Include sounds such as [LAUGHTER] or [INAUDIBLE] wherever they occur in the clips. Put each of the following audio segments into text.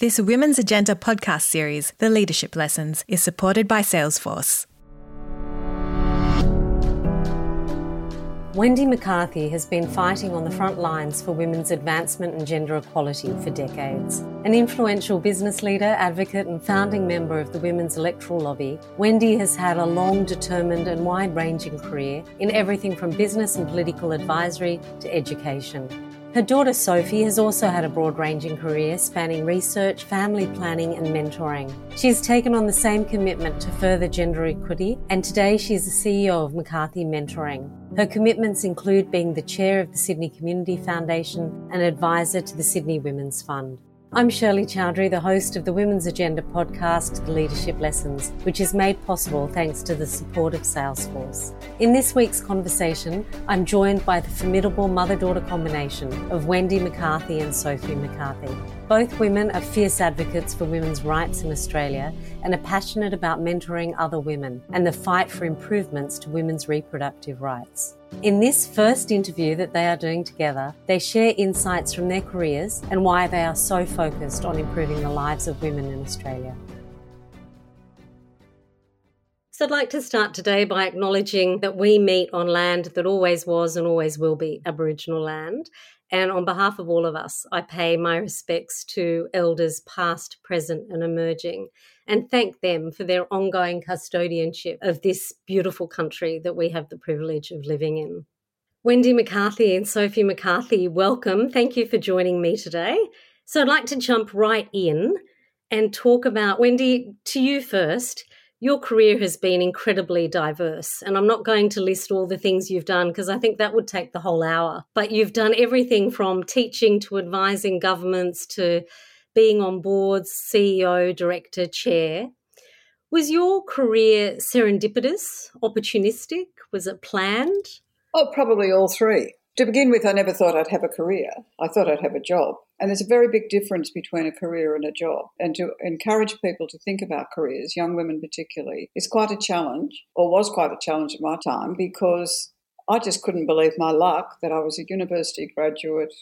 This Women's Agenda podcast series, The Leadership Lessons, is supported by Salesforce. Wendy McCarthy has been fighting on the front lines for women's advancement and gender equality for decades. An influential business leader, advocate, and founding member of the Women's Electoral Lobby, Wendy has had a long, determined, and wide ranging career in everything from business and political advisory to education. Her daughter Sophie has also had a broad ranging career spanning research, family planning, and mentoring. She has taken on the same commitment to further gender equity, and today she is the CEO of McCarthy Mentoring. Her commitments include being the chair of the Sydney Community Foundation and advisor to the Sydney Women's Fund. I'm Shirley Chowdhary, the host of the Women's Agenda podcast, The Leadership Lessons, which is made possible thanks to the support of Salesforce. In this week's conversation, I'm joined by the formidable mother daughter combination of Wendy McCarthy and Sophie McCarthy. Both women are fierce advocates for women's rights in Australia and are passionate about mentoring other women and the fight for improvements to women's reproductive rights. In this first interview that they are doing together, they share insights from their careers and why they are so focused on improving the lives of women in Australia. So, I'd like to start today by acknowledging that we meet on land that always was and always will be Aboriginal land. And on behalf of all of us, I pay my respects to elders past, present, and emerging, and thank them for their ongoing custodianship of this beautiful country that we have the privilege of living in. Wendy McCarthy and Sophie McCarthy, welcome. Thank you for joining me today. So I'd like to jump right in and talk about, Wendy, to you first your career has been incredibly diverse. And I'm not going to list all the things you've done because I think that would take the whole hour. But you've done everything from teaching to advising governments to being on boards, CEO, director, chair. Was your career serendipitous, opportunistic? Was it planned? Oh, probably all three. To begin with, I never thought I'd have a career. I thought I'd have a job. And there's a very big difference between a career and a job. And to encourage people to think about careers, young women particularly, is quite a challenge, or was quite a challenge at my time, because I just couldn't believe my luck that I was a university graduate,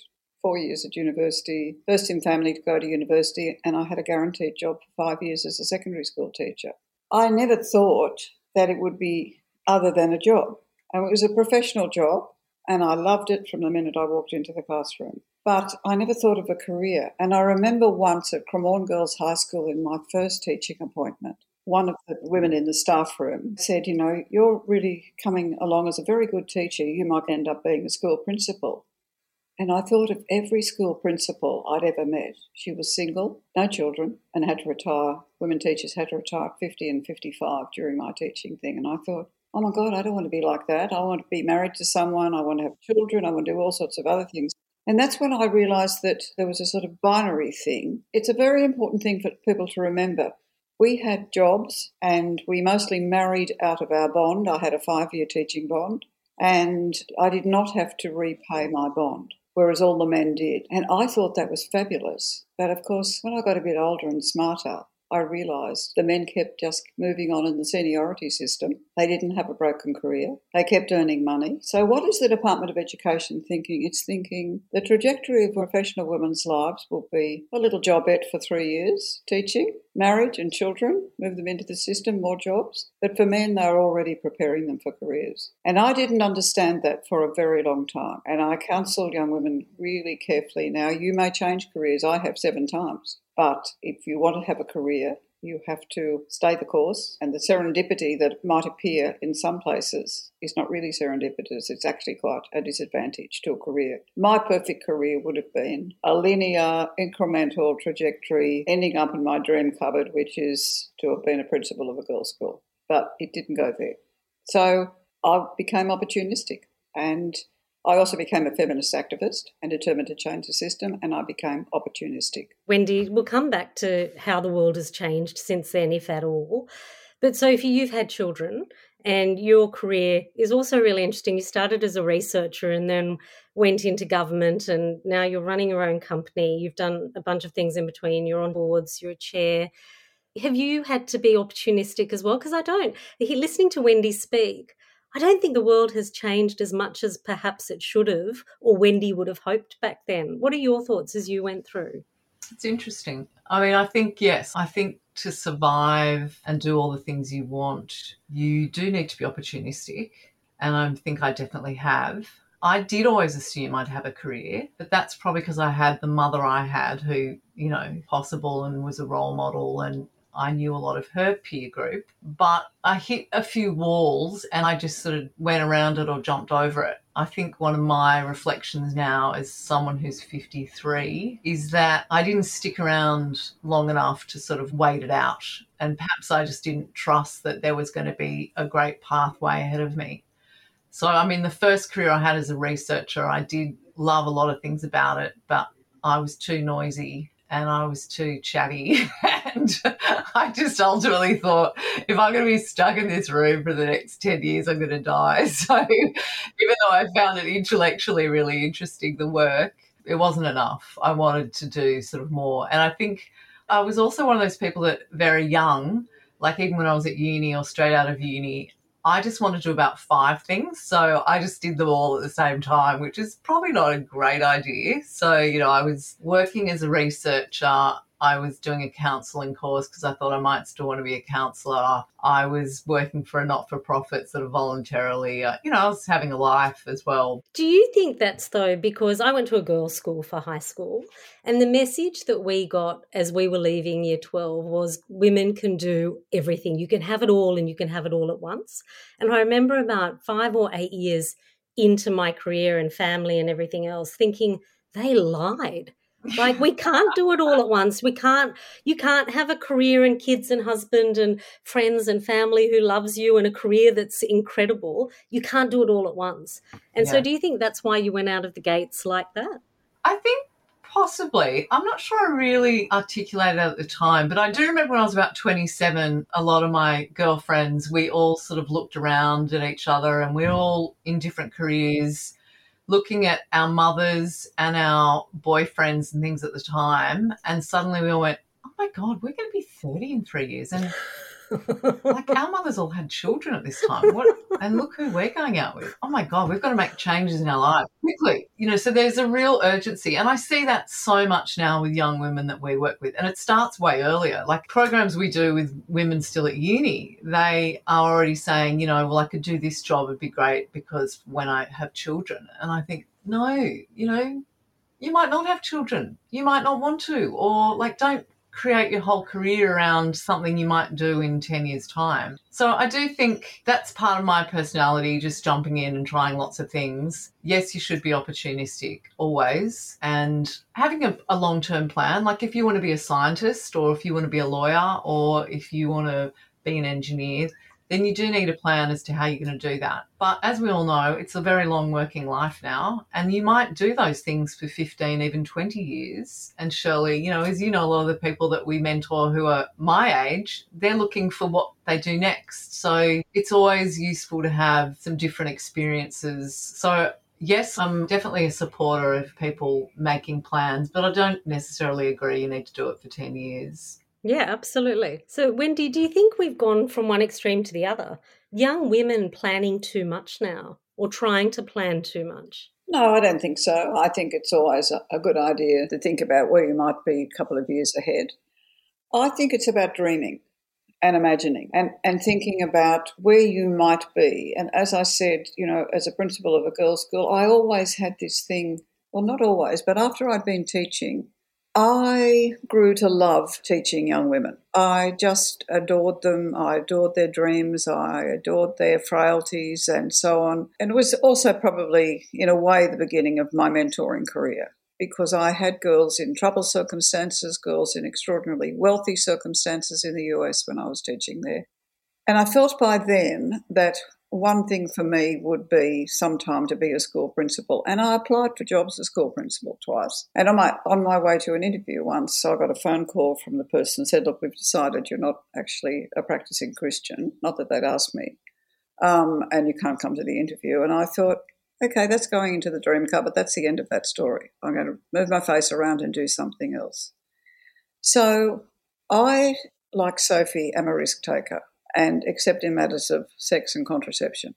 four years at university, first in family to go to university, and I had a guaranteed job for five years as a secondary school teacher. I never thought that it would be other than a job. And it was a professional job and I loved it from the minute I walked into the classroom. But I never thought of a career. And I remember once at Cremorne Girls High School in my first teaching appointment, one of the women in the staff room said, You know, you're really coming along as a very good teacher. You might end up being a school principal. And I thought of every school principal I'd ever met. She was single, no children, and had to retire. Women teachers had to retire at 50 and 55 during my teaching thing. And I thought, oh my God, I don't want to be like that. I want to be married to someone. I want to have children. I want to do all sorts of other things. And that's when I realized that there was a sort of binary thing. It's a very important thing for people to remember. We had jobs and we mostly married out of our bond. I had a five year teaching bond and I did not have to repay my bond, whereas all the men did. And I thought that was fabulous. But of course, when I got a bit older and smarter, I realised the men kept just moving on in the seniority system. They didn't have a broken career. They kept earning money. So, what is the Department of Education thinking? It's thinking the trajectory of professional women's lives will be a little jobette for three years, teaching, marriage and children, move them into the system, more jobs. But for men, they're already preparing them for careers. And I didn't understand that for a very long time. And I counsel young women really carefully now. You may change careers. I have seven times. But if you want to have a career, you have to stay the course. And the serendipity that might appear in some places is not really serendipitous. It's actually quite a disadvantage to a career. My perfect career would have been a linear, incremental trajectory, ending up in my dream cupboard, which is to have been a principal of a girls' school. But it didn't go there. So I became opportunistic and I also became a feminist activist and determined to change the system, and I became opportunistic. Wendy, we'll come back to how the world has changed since then, if at all. But Sophie, you've had children, and your career is also really interesting. You started as a researcher and then went into government, and now you're running your own company. You've done a bunch of things in between. You're on boards, you're a chair. Have you had to be opportunistic as well? Because I don't. Listening to Wendy speak, I don't think the world has changed as much as perhaps it should have, or Wendy would have hoped back then. What are your thoughts as you went through? It's interesting. I mean, I think, yes, I think to survive and do all the things you want, you do need to be opportunistic. And I think I definitely have. I did always assume I'd have a career, but that's probably because I had the mother I had who, you know, possible and was a role model and I knew a lot of her peer group, but I hit a few walls and I just sort of went around it or jumped over it. I think one of my reflections now as someone who's 53 is that I didn't stick around long enough to sort of wait it out. And perhaps I just didn't trust that there was going to be a great pathway ahead of me. So, I mean, the first career I had as a researcher, I did love a lot of things about it, but I was too noisy and I was too chatty. [LAUGHS] and I just ultimately thought, if I'm going to be stuck in this room for the next 10 years, I'm going to die. [LAUGHS] So even though I found it intellectually really interesting, the work, it wasn't enough. I wanted to do sort of more. And I think I was also one of those people that very young, like even when I was at uni or straight out of uni, I just wanted to do about five things. So I just did them all at the same time, which is probably not a great idea. So, you know, I was working as a researcher I was doing a counselling course because I thought I might still want to be a counsellor. I was working for a not for profit sort of voluntarily. Uh, you know, I was having a life as well. Do you think that's though, because I went to a girls' school for high school, and the message that we got as we were leaving year 12 was women can do everything. You can have it all and you can have it all at once. And I remember about five or eight years into my career and family and everything else thinking they lied like we can't do it all at once. We can't you can't have a career and kids and husband and friends and family who loves you and a career that's incredible. You can't do it all at once. And yeah. so do you think that's why you went out of the gates like that? I think possibly. I'm not sure I really articulated at the time, but I do remember when I was about 27, a lot of my girlfriends, we all sort of looked around at each other and we're all in different careers looking at our mothers and our boyfriends and things at the time. And suddenly we all went, oh my God, we're going to be 30 in three years. And like our mothers all had children at this time. What, and look who we're going out with. Oh my God, we've got to make changes in our life quickly. You know, so there's a real urgency. And I see that so much now with young women that we work with. And it starts way earlier. Like programs we do with women still at uni, they are already saying, you know, well, I could do this job, it'd be great because when I have children. And I think, no, you know, you might not have children. You might not want to, or like, don't create your whole career around something you might do in 10 years' time. So I do think that's part of my personality, just jumping in and trying lots of things. Yes, you should be opportunistic always and having a, a long term plan. Like if you want to be a scientist or if you want to be a lawyer or if you want to be an engineer, then you do need a plan as to how you're going to do that. But as we all know, it's a very long working life now, and you might do those things for 15, even 20 years. And surely, you know, as you know, a lot of the people that we mentor who are my age, they're looking for what they do next. So it's always useful to have some different experiences. So yes, I'm definitely a supporter of people making plans, but I don't necessarily agree you need to do it for 10 years. Yeah, absolutely. So, Wendy, do you think we've gone from one extreme to the other? Young women planning too much now or trying to plan too much? No, I don't think so. I think it's always a, good idea to think about where you might be a couple of years ahead. I think it's about dreaming and imagining and, and thinking about where you might be. And as I said, you know, as a principal of a girls' school, I always had this thing, well, not always, but after I'd been teaching, I grew to love teaching young women. I just adored them. I adored their dreams. I adored their frailties and so on. And it was also probably, in a way, the beginning of my mentoring career because I had girls in troubled circumstances, girls in extraordinarily wealthy circumstances in the US when I was teaching there. And I felt by then that one thing for me would be sometime to be a school principal. And I applied for jobs as school principal twice. And on my on my way to an interview once, I got a phone call from the person said, Look, we've decided you're not actually a practicing Christian. Not that they'd asked me. Um, and you can't come to the interview. And I thought, okay, that's going into the dream car, but that's the end of that story. I'm going to move my face around and do something else. So I, like Sophie, am a risk taker and except in matters of sex and contraception.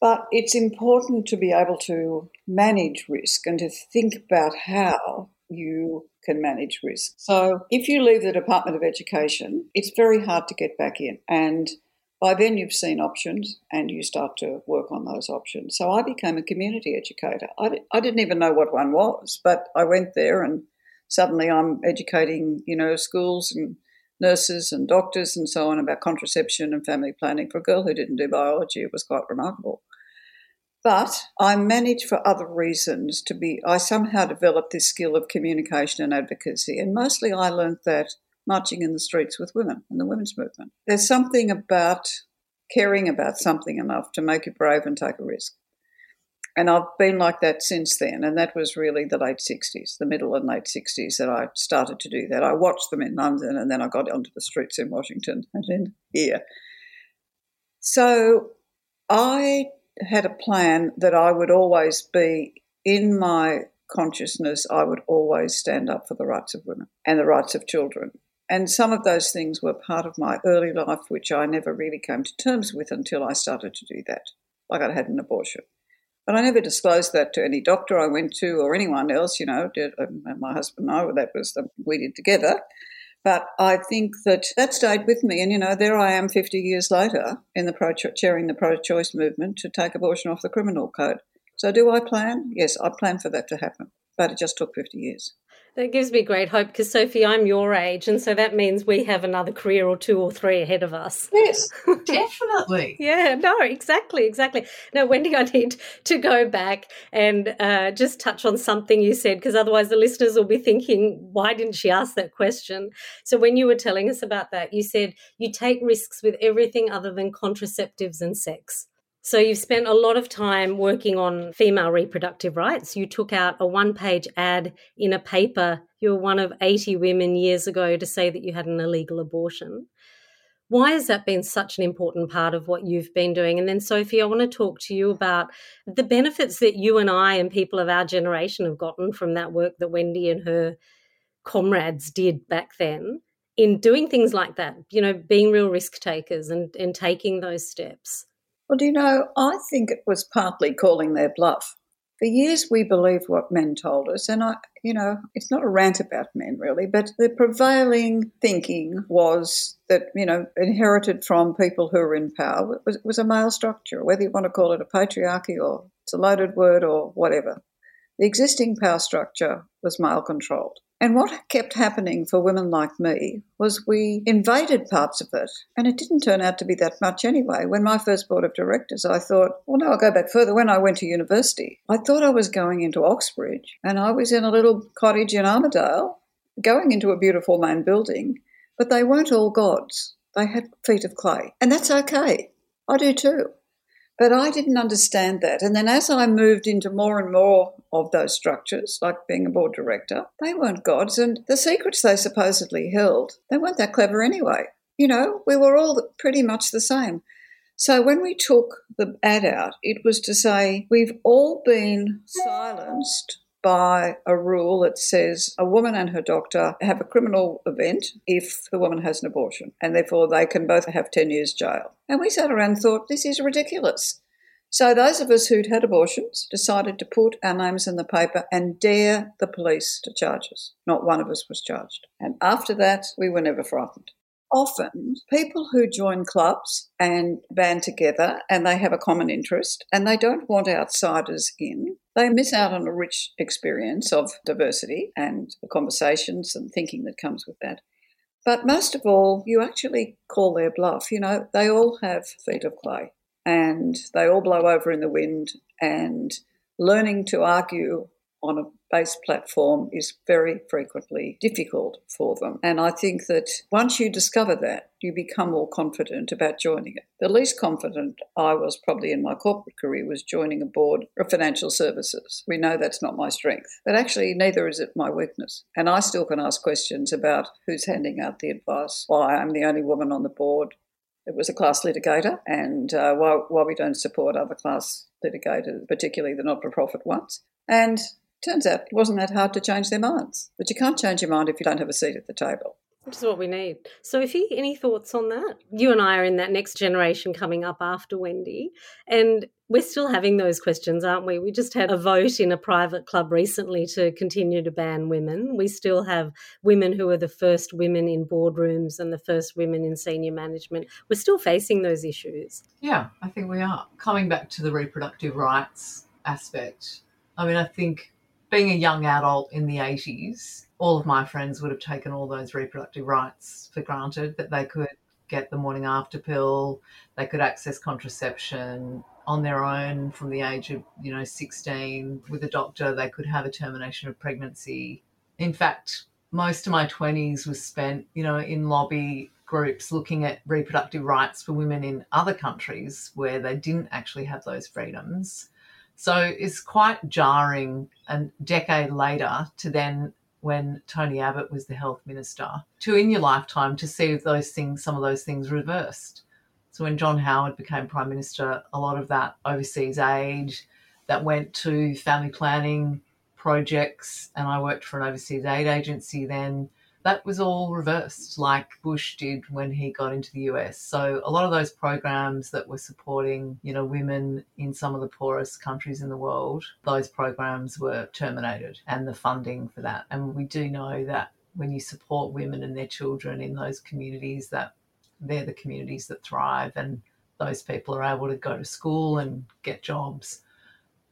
But it's important to be able to manage risk and to think about how you can manage risk. So if you leave the Department of Education, it's very hard to get back in. And by then you've seen options and you start to work on those options. So I became a community educator. I, I didn't even know what one was, but I went there and suddenly I'm educating, you know, schools and nurses and doctors and so on about contraception and family planning. For a girl who didn't do biology, it was quite remarkable. But I managed for other reasons to be, I somehow developed this skill of communication and advocacy. And mostly I learned that marching in the streets with women and the women's movement. There's something about caring about something enough to make you brave and take a risk. And I've been like that since then. And that was really the late 60s, the middle and late 60s that I started to do that. I watched them in London and then I got onto the streets in Washington [LAUGHS] and then here. So I had a plan that I would always be in my consciousness, I would always stand up for the rights of women and the rights of children. And some of those things were part of my early life, which I never really came to terms with until I started to do that. Like I had an abortion. But I never disclosed that to any doctor I went to or anyone else, you know, did, um, my husband and I, that was the, we did together. But I think that that stayed with me. And, you know, there I am 50 years later in the pro chairing the pro choice movement to take abortion off the criminal code. So do I plan? Yes, I plan for that to happen. But it just took 50 years. That gives me great hope because, Sophie, I'm your age. And so that means we have another career or two or three ahead of us. Yes, [LAUGHS] definitely. yeah, no, exactly, exactly. Now, Wendy, I need to go back and uh, just touch on something you said because otherwise the listeners will be thinking, why didn't she ask that question? So, when you were telling us about that, you said you take risks with everything other than contraceptives and sex. So you've spent a lot of time working on female reproductive rights. You took out a one page ad in a paper. You were one of 80 women years ago to say that you had an illegal abortion. Why has that been such an important part of what you've been doing? And then, Sophie, I want to talk to you about the benefits that you and I and people of our generation have gotten from that work that Wendy and her comrades did back then in doing things like that, you know, being real risk takers and, and taking those steps. Well, do you know, I think it was partly calling their bluff. For years, we believed what men told us, and I, you know, it's not a rant about men really, but the prevailing thinking was that, you know, inherited from people who were in power was, was a male structure, whether you want to call it a patriarchy or it's a loaded word or whatever. The existing power structure was male controlled. And what kept happening for women like me was we invaded parts of it, and it didn't turn out to be that much anyway. When my first board of directors, I thought, well, no, I'll go back further. When I went to university, I thought I was going into Oxbridge, and I was in a little cottage in Armidale, going into a beautiful main building, but they weren't all gods. They had feet of clay, and that's okay. I do too. But I didn't understand that. And then as I moved into more and more of those structures, like being a board director, they weren't gods. And the secrets they supposedly held, they weren't that clever anyway. You know, we were all pretty much the same. So when we took the ad out, it was to say, we've all been silenced by a rule that says a woman and her doctor have a criminal event if the woman has an abortion, and therefore they can both have 10 years jail. And we sat around and thought, this is ridiculous. So those of us who'd had abortions decided to put our names in the paper and dare the police to charge us. Not one of us was charged. And after that, we were never frightened often people who join clubs and band together and they have a common interest and they don't want outsiders in, they miss out on a rich experience of diversity and the conversations and thinking that comes with that. But most of all, you actually call their bluff. You know, they all have feet of clay and they all blow over in the wind and learning to argue on a base platform is very frequently difficult for them. And I think that once you discover that, you become more confident about joining it. The least confident I was probably in my corporate career was joining a board of financial services. We know that's not my strength, but actually, neither is it my weakness. And I still can ask questions about who's handing out the advice, why I'm the only woman on the board. It was a class litigator, and uh, why, why we don't support other class litigators, particularly the not for profit ones. And Turns out it wasn't that hard to change their minds. But you can't change your mind if you don't have a seat at the table. Which is what we need. So, Sophie, any thoughts on that? You and I are in that next generation coming up after Wendy, and we're still having those questions, aren't we? We just had a vote in a private club recently to continue to ban women. We still have women who are the first women in boardrooms and the first women in senior management. We're still facing those issues. Yeah, I think we are. Coming back to the reproductive rights aspect, I mean, I think being a young adult in the 80s, all of my friends would have taken all those reproductive rights for granted that they could get the morning after pill, they could access contraception on their own from the age of, you know, 16 with a doctor, they could have a termination of pregnancy. In fact, most of my 20s was spent, you know, in lobby groups looking at reproductive rights for women in other countries where they didn't actually have those freedoms. So it's quite jarring a decade later to then when Tony Abbott was the health minister to in your lifetime to see those things, some of those things reversed. So when John Howard became prime minister, a lot of that overseas aid that went to family planning projects, and I worked for an overseas aid agency then that was all reversed, like Bush did when he got into the US. So a lot of those programs that were supporting, you know, women in some of the poorest countries in the world, those programs were terminated and the funding for that. And we do know that when you support women and their children in those communities that they're the communities that thrive and those people are able to go to school and get jobs.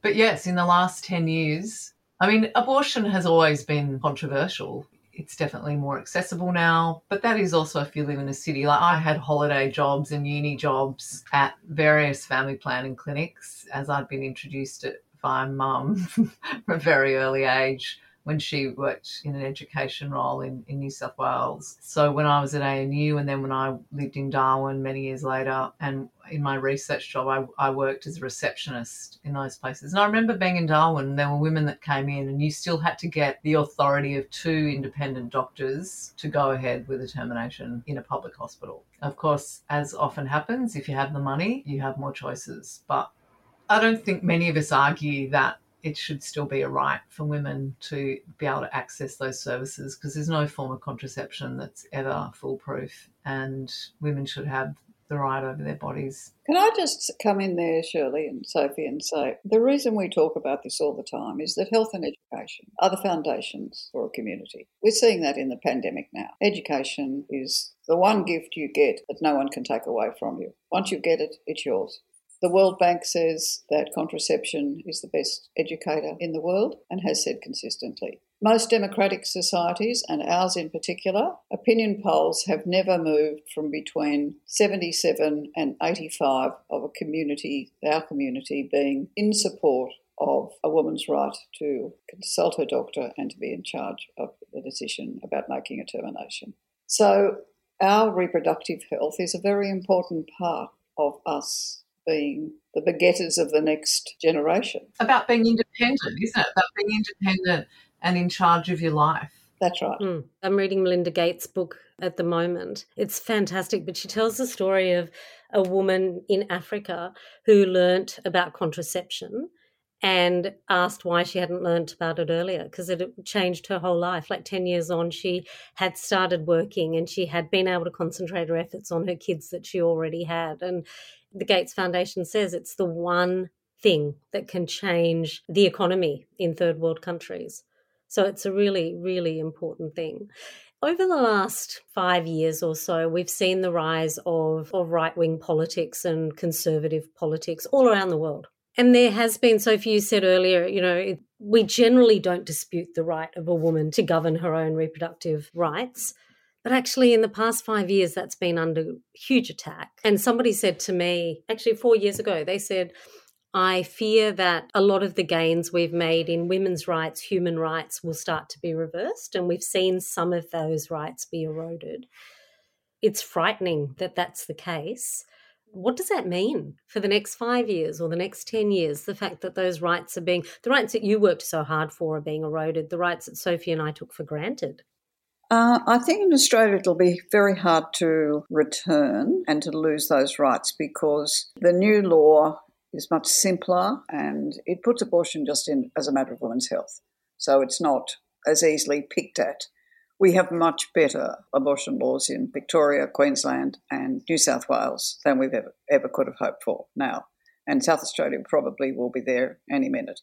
But yes, in the last 10 years, I mean, abortion has always been controversial it's definitely more accessible now. But that is also if you live in a city. Like I had holiday jobs and uni jobs at various family planning clinics as I'd been introduced to by mum [LAUGHS] from a very early age when she worked in an education role in, in New South Wales. So when I was at ANU and then when I lived in Darwin many years later and in my research job I, I worked as a receptionist in those places. And I remember being in Darwin, there were women that came in and you still had to get the authority of two independent doctors to go ahead with a termination in a public hospital. Of course, as often happens, if you have the money, you have more choices. But I don't think many of us argue that it should still be a right for women to be able to access those services because there's no form of contraception that's ever foolproof and women should have the right over their bodies. Can I just come in there, Shirley and Sophie, and say the reason we talk about this all the time is that health and education are the foundations for a community. We're seeing that in the pandemic now. Education is the one gift you get that no one can take away from you. Once you get it, it's yours. The World Bank says that contraception is the best educator in the world and has said consistently. Most democratic societies, and ours in particular, opinion polls have never moved from between 77 and 85 of a community, our community, being in support of a woman's right to consult her doctor and to be in charge of the decision about making a termination. So, our reproductive health is a very important part of us being the begetters of the next generation. About being independent, isn't it? About being independent and in charge of your life. That's right. Mm. I'm reading Melinda Gates' book at the moment. It's fantastic, but she tells the story of a woman in Africa who learnt about contraception and asked why she hadn't learnt about it earlier because it changed her whole life. Like 10 years on, she had started working and she had been able to concentrate her efforts on her kids that she already had. And the Gates Foundation says it's the one thing that can change the economy in third world countries. So it's a really, really important thing. Over the last five years or so, we've seen the rise of, of right wing politics and conservative politics all around the world. And there has been, Sophie, you said earlier, you know, we generally don't dispute the right of a woman to govern her own reproductive rights. But actually, in the past five years, that's been under huge attack. And somebody said to me, actually, four years ago, they said, I fear that a lot of the gains we've made in women's rights, human rights, will start to be reversed. And we've seen some of those rights be eroded. It's frightening that that's the case. What does that mean for the next five years or the next 10 years? The fact that those rights are being, the rights that you worked so hard for are being eroded, the rights that Sophie and I took for granted. Uh, I think in Australia it'll be very hard to return and to lose those rights because the new law is much simpler and it puts abortion just in as a matter of women's health. So it's not as easily picked at We have much better abortion laws in Victoria, Queensland, and New South Wales than we've ever, ever could have hoped for now. And South Australia probably will be there any minute.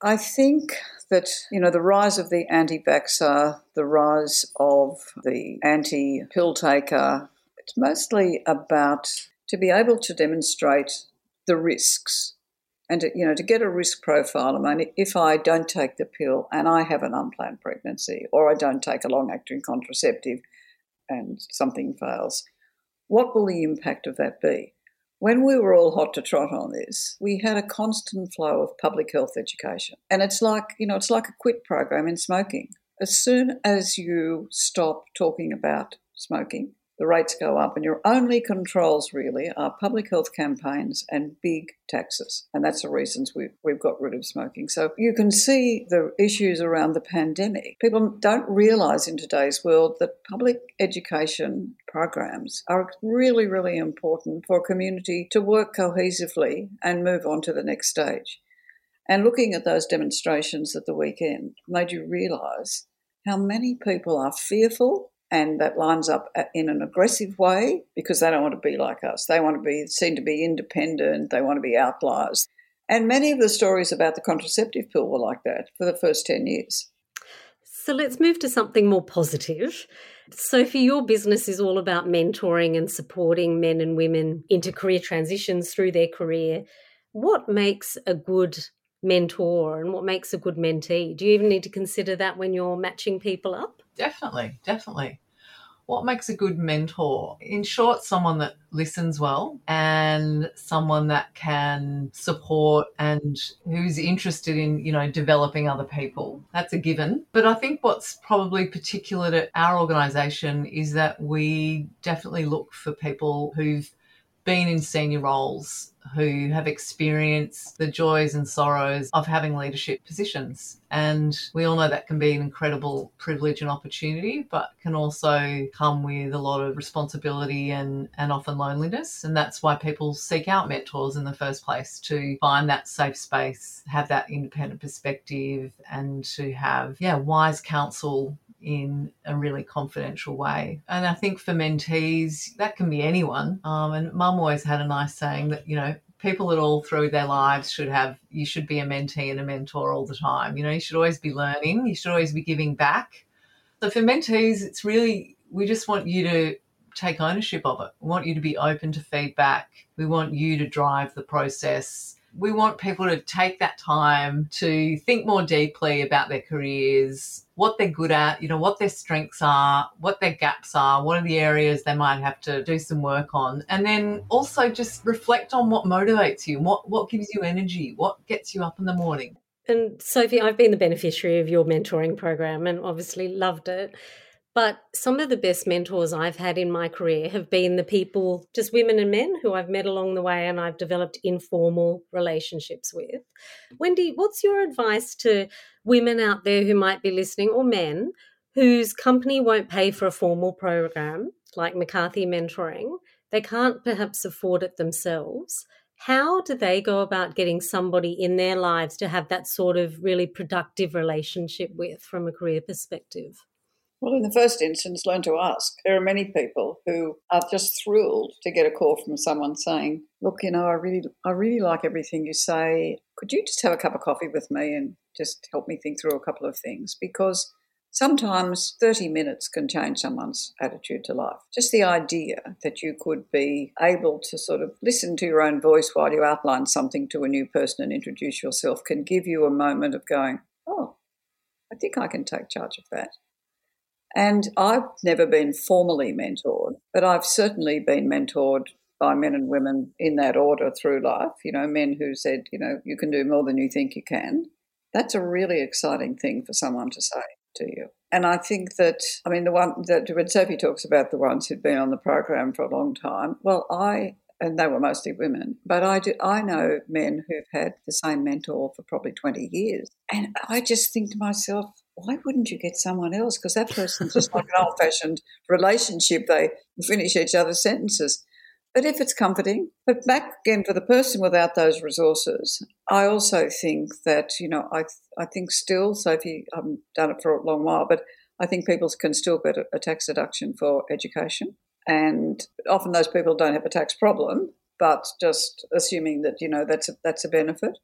I think that, you know, the rise of the anti vaxxer, the rise of the anti pill taker, it's mostly about to be able to demonstrate the risks and to, you know to get a risk profile. I mean, if I don't take the pill and I have an unplanned pregnancy, or I don't take a long-acting contraceptive and something fails, what will the impact of that be? When we were all hot to trot on this, we had a constant flow of public health education, and it's like you know it's like a quit program in smoking. As soon as you stop talking about smoking, the rates go up, and your only controls really are public health campaigns and big taxes. And that's the reasons we've, we've got rid of smoking. So you can see the issues around the pandemic. People don't realise in today's world that public education programs are really, really important for a community to work cohesively and move on to the next stage. And looking at those demonstrations at the weekend made you realise how many people are fearful and that lines up uh, in an aggressive way because they don't want to be like us. They want to be seen to be independent. They want to be outliers. And many of the stories about the contraceptive pill were like that for the first 10 years. So let's move to something more positive. Sophie, your business is all about mentoring and supporting men and women into career transitions through their career. What makes a good mentor and what makes a good mentee? Do you even need to consider that when you're matching people up? Definitely, definitely. What makes a good mentor? In short, someone that listens well and someone that can support and who's interested in, you know, developing other people. That's a given. But I think what's probably particular to our organization is that we definitely look for people who've been in senior roles who have experienced the joys and sorrows of having leadership positions. And we all know that can be an incredible privilege and opportunity, but can also come with a lot of responsibility and, and often loneliness. And that's why people seek out mentors in the first place to find that safe space, have that independent perspective, and to have, yeah, wise counsel in a really confidential way. And I think for mentees, that can be anyone. Um, and mum always had a nice saying that, you know, people that all through their lives should have, you should be a mentee and a mentor all the time. You know, you should always be learning, you should always be giving back. So for mentees, it's really, we just want you to take ownership of it. We want you to be open to feedback. We want you to drive the process we want people to take that time to think more deeply about their careers, what they're good at, you know, what their strengths are, what their gaps are, what are the areas they might have to do some work on. And then also just reflect on what motivates you, what what gives you energy, what gets you up in the morning. And Sophie, I've been the beneficiary of your mentoring program and obviously loved it. But some of the best mentors I've had in my career have been the people, just women and men who I've met along the way and I've developed informal relationships with. Wendy, what's your advice to women out there who might be listening or men whose company won't pay for a formal program like McCarthy Mentoring? They can't perhaps afford it themselves. How do they go about getting somebody in their lives to have that sort of really productive relationship with from a career perspective? Well, in the first instance, learn to ask. There are many people who are just thrilled to get a call from someone saying, "Look, you know, I really, I really like everything you say. Could you just have a cup of coffee with me and just help me think through a couple of things?" Because sometimes 30 minutes can change someone's attitude to life. Just the idea that you could be able to sort of listen to your own voice while you outline something to a new person and introduce yourself can give you a moment of going, "Oh, I think I can take charge of that." And I've never been formally mentored, but I've certainly been mentored by men and women in that order through life. You know, men who said, you know, you can do more than you think you can. That's a really exciting thing for someone to say to you. And I think that, I mean, the one that when Sophie talks about the ones who'd been on the program for a long time, well, I and they were mostly women. But I do, I know men who've had the same mentor for probably 20 years. And I just think to myself, why wouldn't you get someone else? Because that person's just like an old fashioned relationship. They finish each other's sentences. But if it's comforting, but back again for the person without those resources, I also think that, you know, I, I think still, Sophie, I haven't done it for a long while, but I think people can still get a tax deduction for education. And often those people don't have a tax problem, but just assuming that, you know, that's a, that's a benefit.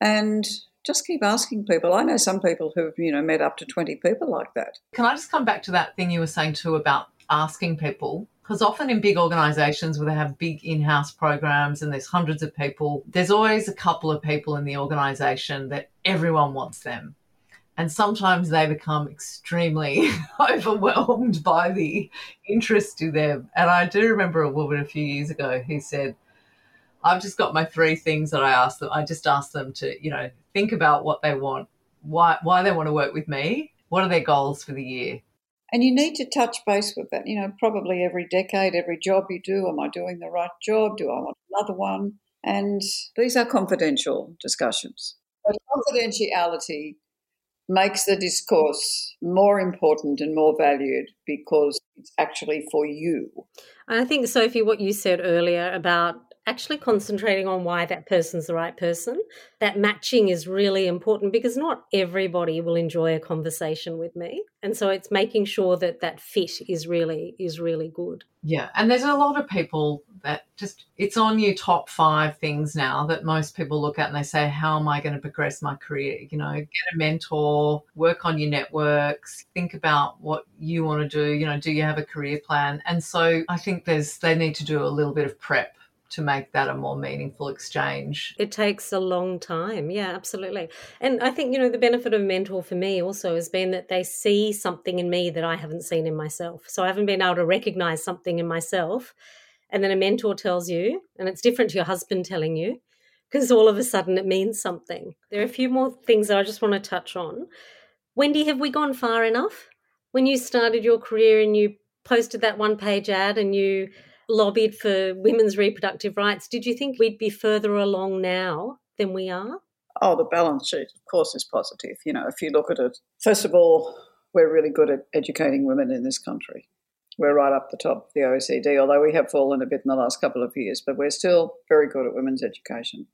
And just keep asking people. I know some people who've, you know, met up to 20 people like that. Can I just come back to that thing you were saying too about asking people? Because often in big organizations where they have big in house programs and there's hundreds of people, there's always a couple of people in the organization that everyone wants them. And sometimes they become extremely [LAUGHS] overwhelmed by the interest to them. And I do remember a woman a few years ago who said, I've just got my three things that I ask them. I just ask them to, you know, think about what they want, why why they want to work with me, what are their goals for the year. And you need to touch base with that. You know, probably every decade, every job you do, am I doing the right job? Do I want another one? And these are confidential discussions. But confidentiality makes the discourse more important and more valued because it's actually for you. And I think, Sophie, what you said earlier about actually concentrating on why that person's the right person. That matching is really important because not everybody will enjoy a conversation with me. And so it's making sure that that fit is really is really good. Yeah, and there's a lot of people that just it's on your top 5 things now that most people look at and they say how am I going to progress my career? You know, get a mentor, work on your networks, think about what you want to do, you know, do you have a career plan? And so I think there's they need to do a little bit of prep to make that a more meaningful exchange. It takes a long time. Yeah, absolutely. And I think, you know, the benefit of a mentor for me also has been that they see something in me that I haven't seen in myself. So I haven't been able to recognize something in myself. And then a mentor tells you, and it's different to your husband telling you, because all of a sudden it means something. There are a few more things that I just want to touch on. Wendy, have we gone far enough? When you started your career and you posted that one page ad and you lobbied for women's reproductive rights, did you think we'd be further along now than we are? Oh, the balance sheet, of course, is positive. You know, if you look at it, first of all, we're really good at educating women in this country. We're right up the top of the OECD, although we have fallen a bit in the last couple of years, but we're still very good at women's education.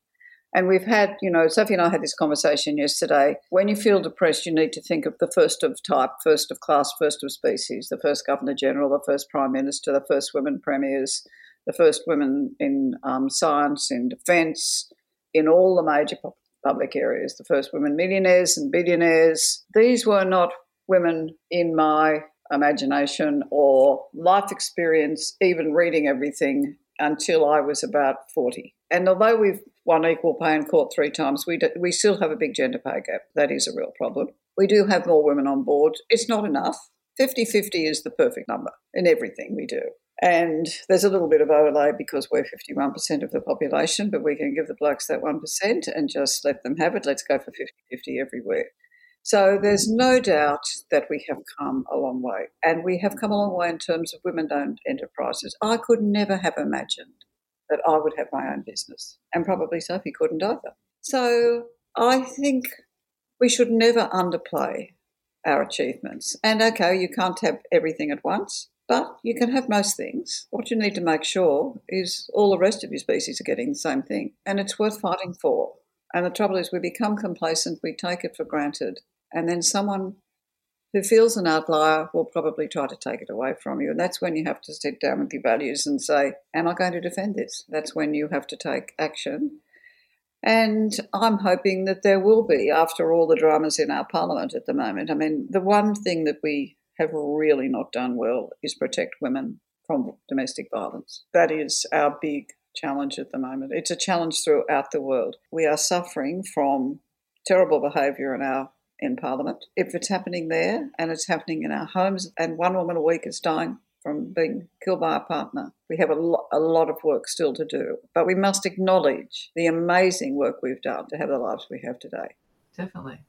And we've had, you know, Sophie and I had this conversation yesterday. When you feel depressed, you need to think of the first of type, first of class, first of species, the first Governor General, the first Prime Minister, the first women premiers, the first women in um, science, in defence, in all the major public areas, the first women millionaires and billionaires. These were not women in my imagination or life experience, even reading everything until I was about 40. And although we've won equal pay in court three times, we, do, we still have a big gender pay gap. That is a real problem. We do have more women on board. It's not enough. 50 50 is the perfect number in everything we do. And there's a little bit of overlay because we're 51% of the population, but we can give the blokes that 1% and just let them have it. Let's go for 50 50 everywhere. So there's no doubt that we have come a long way. And we have come a long way in terms of women owned enterprises. I could never have imagined that I would have my own business. And probably Sophie couldn't either. So I think we should never underplay our achievements. And okay, you can't have everything at once, but you can have most things. What you need to make sure is all the rest of your species are getting the same thing. And it's worth fighting for. And the trouble is, we become complacent, we take it for granted, and then someone who feels an outlier will probably try to take it away from you. And that's when you have to sit down with your values and say, Am I going to defend this? That's when you have to take action. And I'm hoping that there will be, after all the dramas in our parliament at the moment. I mean, the one thing that we have really not done well is protect women from domestic violence. That is our big challenge at the moment. It's a challenge throughout the world. We are suffering from terrible behaviour in our in Parliament. If it's happening there and it's happening in our homes, and one woman a week is dying from being killed by a partner, we have a, lo- a lot of work still to do. But we must acknowledge the amazing work we've done to have the lives we have today. Definitely.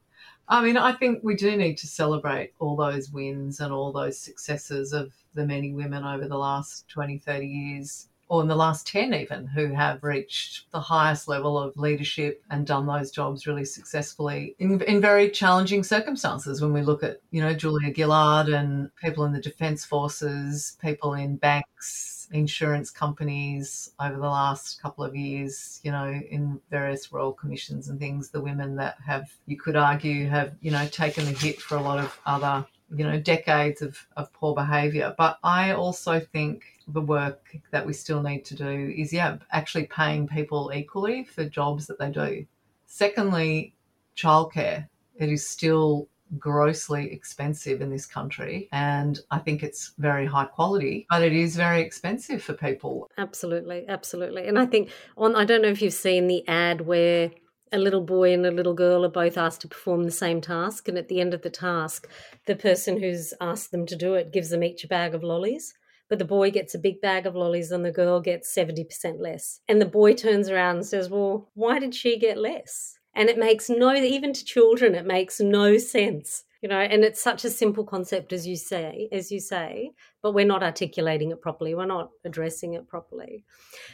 I mean, I think we do need to celebrate all those wins and all those successes of the many women over the last 20, 30 years or in the last 10 even, who have reached the highest level of leadership and done those jobs really successfully in, in very challenging circumstances. When we look at, you know, Julia Gillard and people in the Defence Forces, people in banks, insurance companies over the last couple of years, you know, in various royal commissions and things, the women that have, you could argue, have, you know, taken the hit for a lot of other you know, decades of, of poor behaviour. But I also think the work that we still need to do is, yeah, actually paying people equally for jobs that they do. Secondly, childcare. It is still grossly expensive in this country and I think it's very high quality but it is very expensive for people absolutely absolutely and I think on I don't know if you've seen the ad where a little boy and a little girl are both asked to perform the same task and at the end of the task the person who's asked them to do it gives them each a bag of lollies. But the boy gets a big bag of lollies and the girl gets 70% less. And the boy turns around and says well why did she get less? And it makes no even to children it makes no sense you know and it's such a simple concept as you say as you say but we're not articulating it properly we're not addressing it properly.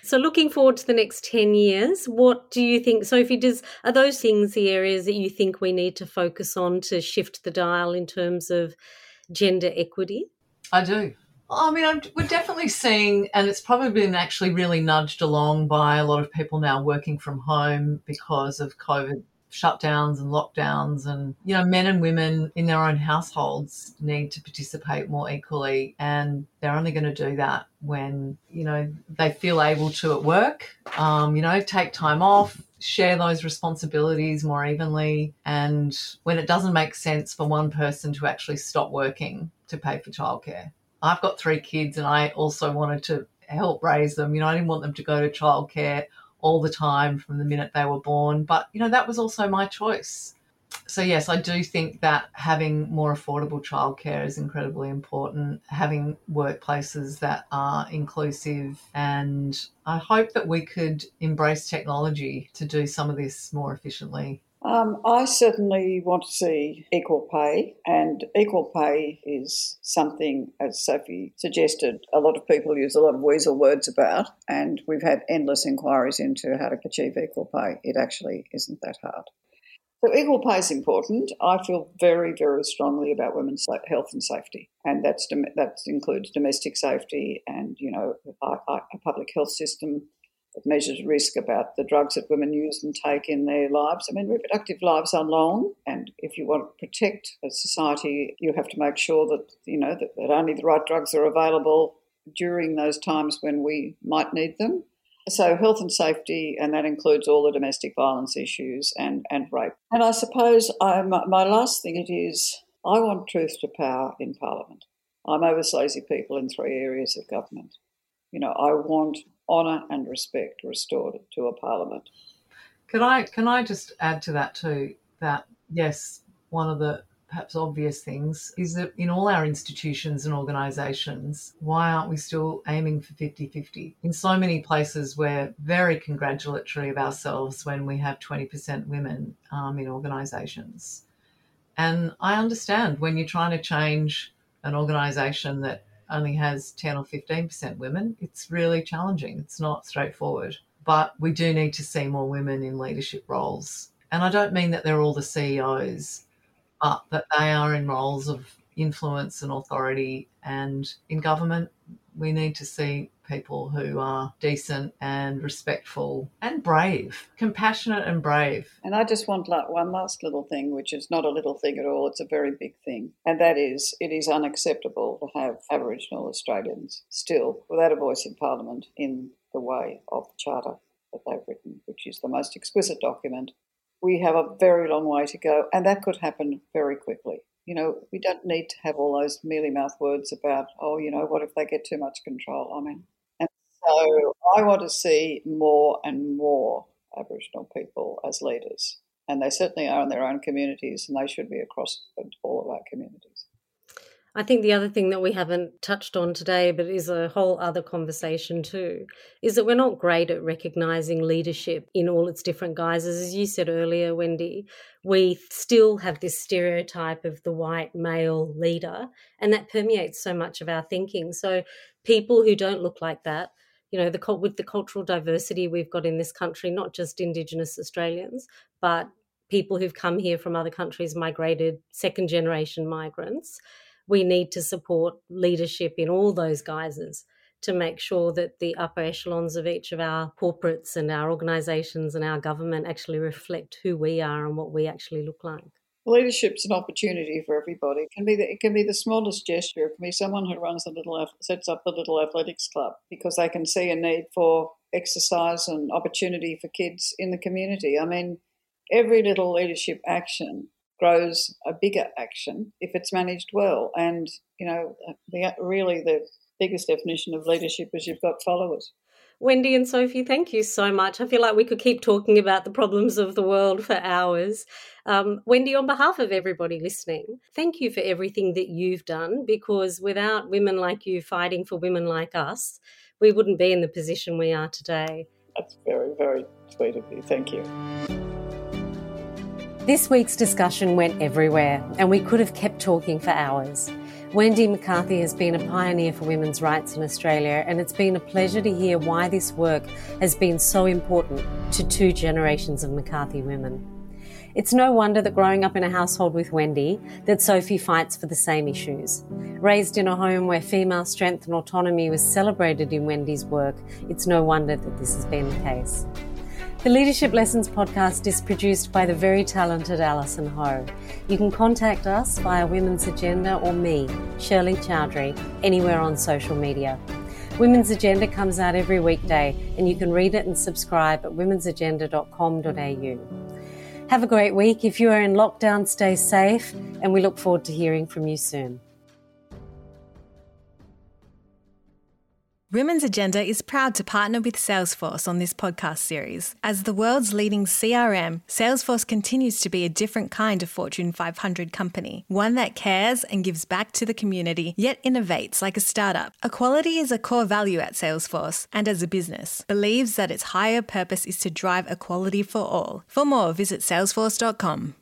So looking forward to the next 10 years what do you think sophie does are those things the areas that you think we need to focus on to shift the dial in terms of gender equity? I do. I mean, I'm, we're definitely seeing, and it's probably been actually really nudged along by a lot of people now working from home because of COVID shutdowns and lockdowns. And, you know, men and women in their own households need to participate more equally. And they're only going to do that when, you know, they feel able to at work, um, you know, take time off, share those responsibilities more evenly. And when it doesn't make sense for one person to actually stop working to pay for childcare. I've got three kids and I also wanted to help raise them. You know, I didn't want them to go to childcare all the time from the minute they were born, but you know, that was also my choice. So, yes, I do think that having more affordable childcare is incredibly important, having workplaces that are inclusive, and I hope that we could embrace technology to do some of this more efficiently. Um, I certainly want to see equal pay, and equal pay is something, as Sophie suggested, a lot of people use a lot of weasel words about, and we've had endless inquiries into how to achieve equal pay. It actually isn't that hard. So equal pay is important. I feel very, very strongly about women's health and safety, and that's that includes domestic safety and you know a, a public health system it measures risk about the drugs that women use and take in their lives. I mean, reproductive lives are long, and if you want to protect a society, you have to make sure that you know that, that only the right drugs are available during those times when we might need them. So, health and safety, and that includes all the domestic violence issues and, and rape. And I suppose I, my, my last thing it is I want truth to power in Parliament. I'm overslazy people in three areas of government. You know, I want honour and respect restored to a parliament. Can I can I just add to that too that yes, one of the perhaps obvious things is that in all our institutions and organisations, why aren't we still aiming for 50 50? In so many places, we're very congratulatory of ourselves when we have 20% women um, in organisations. And I understand when you're trying to change an organisation that only has 10 or 15% women, it's really challenging. It's not straightforward. But we do need to see more women in leadership roles. And I don't mean that they're all the CEOs, but that they are in roles of influence and authority. And in government, we need to see people who are decent and respectful and brave, compassionate and brave. And I just want one last little thing, which is not a little thing at all, it's a very big thing. And that is it is unacceptable to have Aboriginal Australians still without a voice in Parliament in the way of the Charter that they've written, which is the most exquisite document. We have a very long way to go, and that could happen very quickly you know, we don't need to have all those mealy mouth words about, oh, you know, what if they get too much control? I mean, so I want to see more and more Aboriginal people as leaders. And they certainly are in their own communities, and they should be across all of our communities. I think the other thing that we haven't touched on today, but is a whole other conversation too, is that we're not great at recognizing leadership in all its different guises. As you said earlier, Wendy, we still have this stereotype of the white male leader, and that permeates so much of our thinking. So people who don't look like that you know the with the cultural diversity we've got in this country not just indigenous australians but people who've come here from other countries migrated second generation migrants we need to support leadership in all those guises to make sure that the upper echelons of each of our corporates and our organisations and our government actually reflect who we are and what we actually look like. Leadership's an opportunity for everybody. It can be the, it can be the smallest gesture. It can be someone who runs a little sets up a little athletics club because they can see a need for exercise and opportunity for kids in the community. I mean, every little leadership action grows a bigger action if it's managed well. And you know, the, really the biggest definition of leadership is you've got followers. Wendy and Sophie, thank you so much. I feel like we could keep talking about the problems of the world for hours. Um, Wendy, on behalf of everybody listening, thank you for everything that you've done because without women like you fighting for women like us, we wouldn't be in the position we are today. That's very, very sweet of you. Thank you. This week's discussion went everywhere, and we could have kept talking for hours. Wendy McCarthy has been a pioneer for women's rights in Australia, and it's been a pleasure to hear why this work has been so important to two generations of McCarthy women. It's no wonder that growing up in a household with Wendy, that Sophie fights for the same issues. Raised in a home where female strength and autonomy was celebrated in Wendy's work, it's no wonder that this has been the case. The Leadership Lessons podcast is produced by the very talented Alison Ho. You can contact us via Women's Agenda or me, Shirley Chowdhary, anywhere on social media. Women's Agenda comes out every weekday, and you can read it and subscribe at womensagenda.com.au. Have a great week. If you are in lockdown, stay safe, and we look forward to hearing from you soon. Women's Agenda is proud to partner with Salesforce on this podcast series. As the world's leading CRM, Salesforce continues to be a different kind of Fortune 500 company, one that cares and gives back to the community, yet innovates like a startup. Equality is a core value at Salesforce, and as a business, believes that its higher purpose is to drive equality for all. For more, visit salesforce.com.